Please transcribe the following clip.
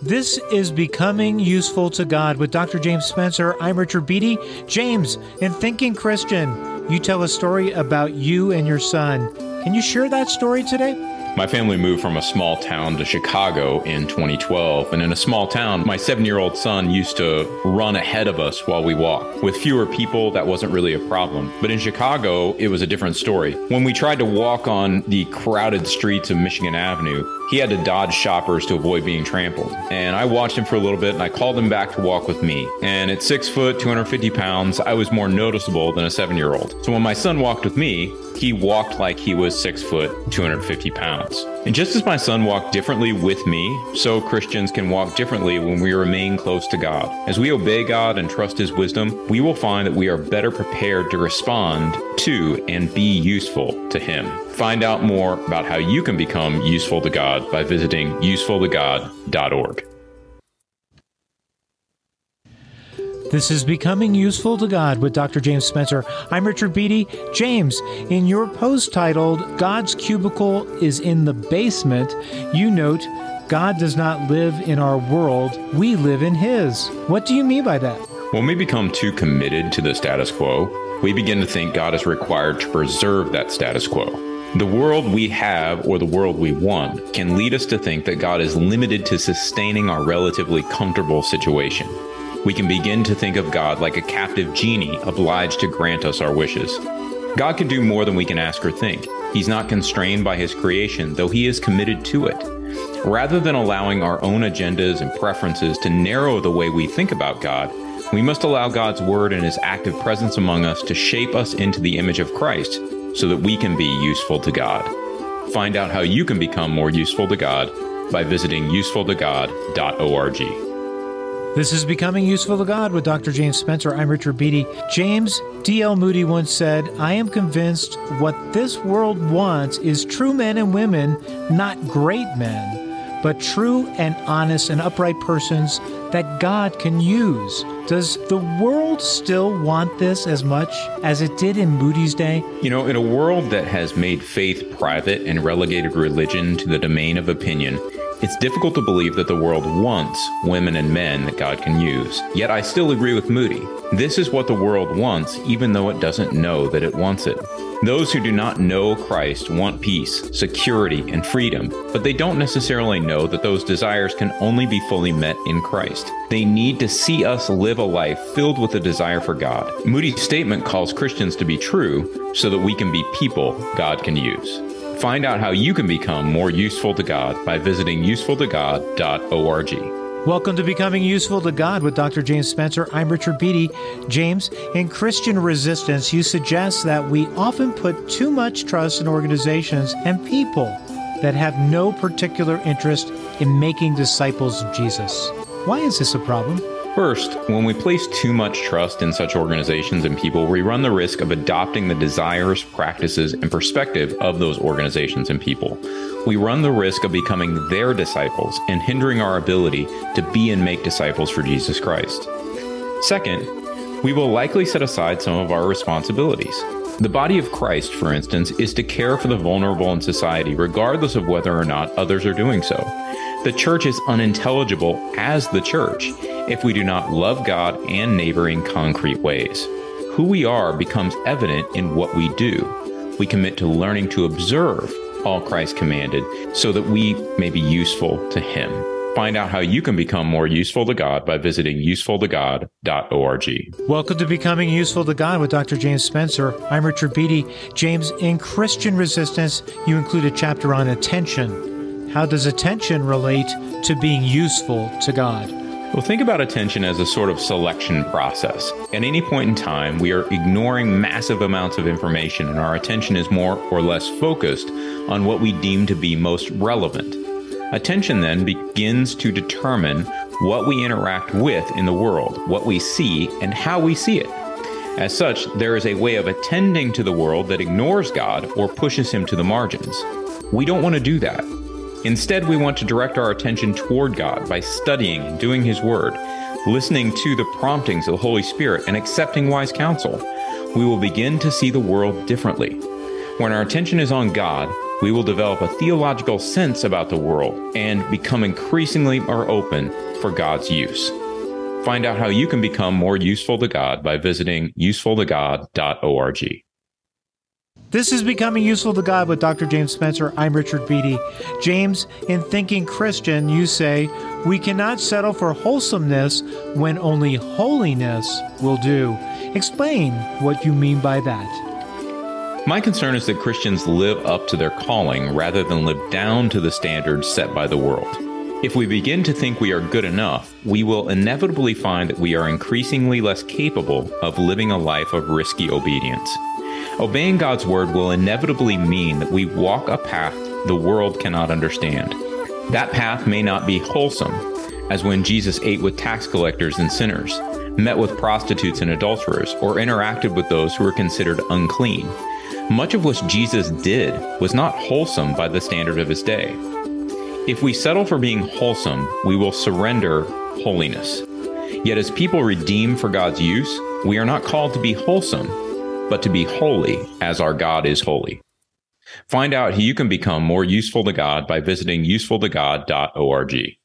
This is Becoming Useful to God with Dr. James Spencer. I'm Richard Beatty. James, in Thinking Christian, you tell a story about you and your son. Can you share that story today? My family moved from a small town to Chicago in 2012. And in a small town, my seven year old son used to run ahead of us while we walked. With fewer people, that wasn't really a problem. But in Chicago, it was a different story. When we tried to walk on the crowded streets of Michigan Avenue, he had to dodge shoppers to avoid being trampled. And I watched him for a little bit and I called him back to walk with me. And at six foot, 250 pounds, I was more noticeable than a seven year old. So when my son walked with me, he walked like he was six foot, 250 pounds. And just as my son walked differently with me, so Christians can walk differently when we remain close to God. As we obey God and trust His wisdom, we will find that we are better prepared to respond to and be useful to Him. Find out more about how you can become useful to God by visiting usefultogod.org. This is Becoming Useful to God with Dr. James Spencer. I'm Richard Beatty. James, in your post titled God's Cubicle is in the Basement, you note God does not live in our world, we live in His. What do you mean by that? When we become too committed to the status quo, we begin to think God is required to preserve that status quo. The world we have or the world we want can lead us to think that God is limited to sustaining our relatively comfortable situation we can begin to think of God like a captive genie obliged to grant us our wishes. God can do more than we can ask or think. He's not constrained by his creation, though he is committed to it. Rather than allowing our own agendas and preferences to narrow the way we think about God, we must allow God's word and his active presence among us to shape us into the image of Christ so that we can be useful to God. Find out how you can become more useful to God by visiting usefultogod.org. This is Becoming Useful to God with Dr. James Spencer. I'm Richard Beatty. James D.L. Moody once said, I am convinced what this world wants is true men and women, not great men, but true and honest and upright persons that God can use. Does the world still want this as much as it did in Moody's day? You know, in a world that has made faith private and relegated religion to the domain of opinion, it's difficult to believe that the world wants women and men that God can use. Yet I still agree with Moody. This is what the world wants, even though it doesn't know that it wants it. Those who do not know Christ want peace, security, and freedom, but they don't necessarily know that those desires can only be fully met in Christ. They need to see us live a life filled with a desire for God. Moody's statement calls Christians to be true so that we can be people God can use. Find out how you can become more useful to God by visiting usefultogod.org. Welcome to Becoming Useful to God with Dr. James Spencer. I'm Richard Beatty. James, in Christian Resistance, you suggest that we often put too much trust in organizations and people that have no particular interest in making disciples of Jesus. Why is this a problem? First, when we place too much trust in such organizations and people, we run the risk of adopting the desires, practices, and perspective of those organizations and people. We run the risk of becoming their disciples and hindering our ability to be and make disciples for Jesus Christ. Second, we will likely set aside some of our responsibilities. The body of Christ, for instance, is to care for the vulnerable in society, regardless of whether or not others are doing so. The church is unintelligible as the church if we do not love God and neighbor in concrete ways. Who we are becomes evident in what we do. We commit to learning to observe all Christ commanded so that we may be useful to Him. Find out how you can become more useful to God by visiting usefultogod.org. Welcome to Becoming Useful to God with Dr. James Spencer. I'm Richard Beatty. James, in Christian Resistance, you include a chapter on attention. How does attention relate to being useful to God? Well, think about attention as a sort of selection process. At any point in time, we are ignoring massive amounts of information, and our attention is more or less focused on what we deem to be most relevant. Attention then begins to determine what we interact with in the world, what we see, and how we see it. As such, there is a way of attending to the world that ignores God or pushes him to the margins. We don't want to do that. Instead, we want to direct our attention toward God by studying and doing His Word, listening to the promptings of the Holy Spirit, and accepting wise counsel. We will begin to see the world differently. When our attention is on God, we will develop a theological sense about the world and become increasingly more open for God's use. Find out how you can become more useful to God by visiting usefultogod.org. This is Becoming Useful to God with Dr. James Spencer. I'm Richard Beatty. James, in Thinking Christian, you say, We cannot settle for wholesomeness when only holiness will do. Explain what you mean by that. My concern is that Christians live up to their calling rather than live down to the standards set by the world. If we begin to think we are good enough, we will inevitably find that we are increasingly less capable of living a life of risky obedience. Obeying God's word will inevitably mean that we walk a path the world cannot understand. That path may not be wholesome, as when Jesus ate with tax collectors and sinners, met with prostitutes and adulterers, or interacted with those who were considered unclean. Much of what Jesus did was not wholesome by the standard of his day. If we settle for being wholesome, we will surrender holiness. Yet, as people redeemed for God's use, we are not called to be wholesome, but to be holy as our God is holy. Find out how you can become more useful to God by visiting usefultogod.org.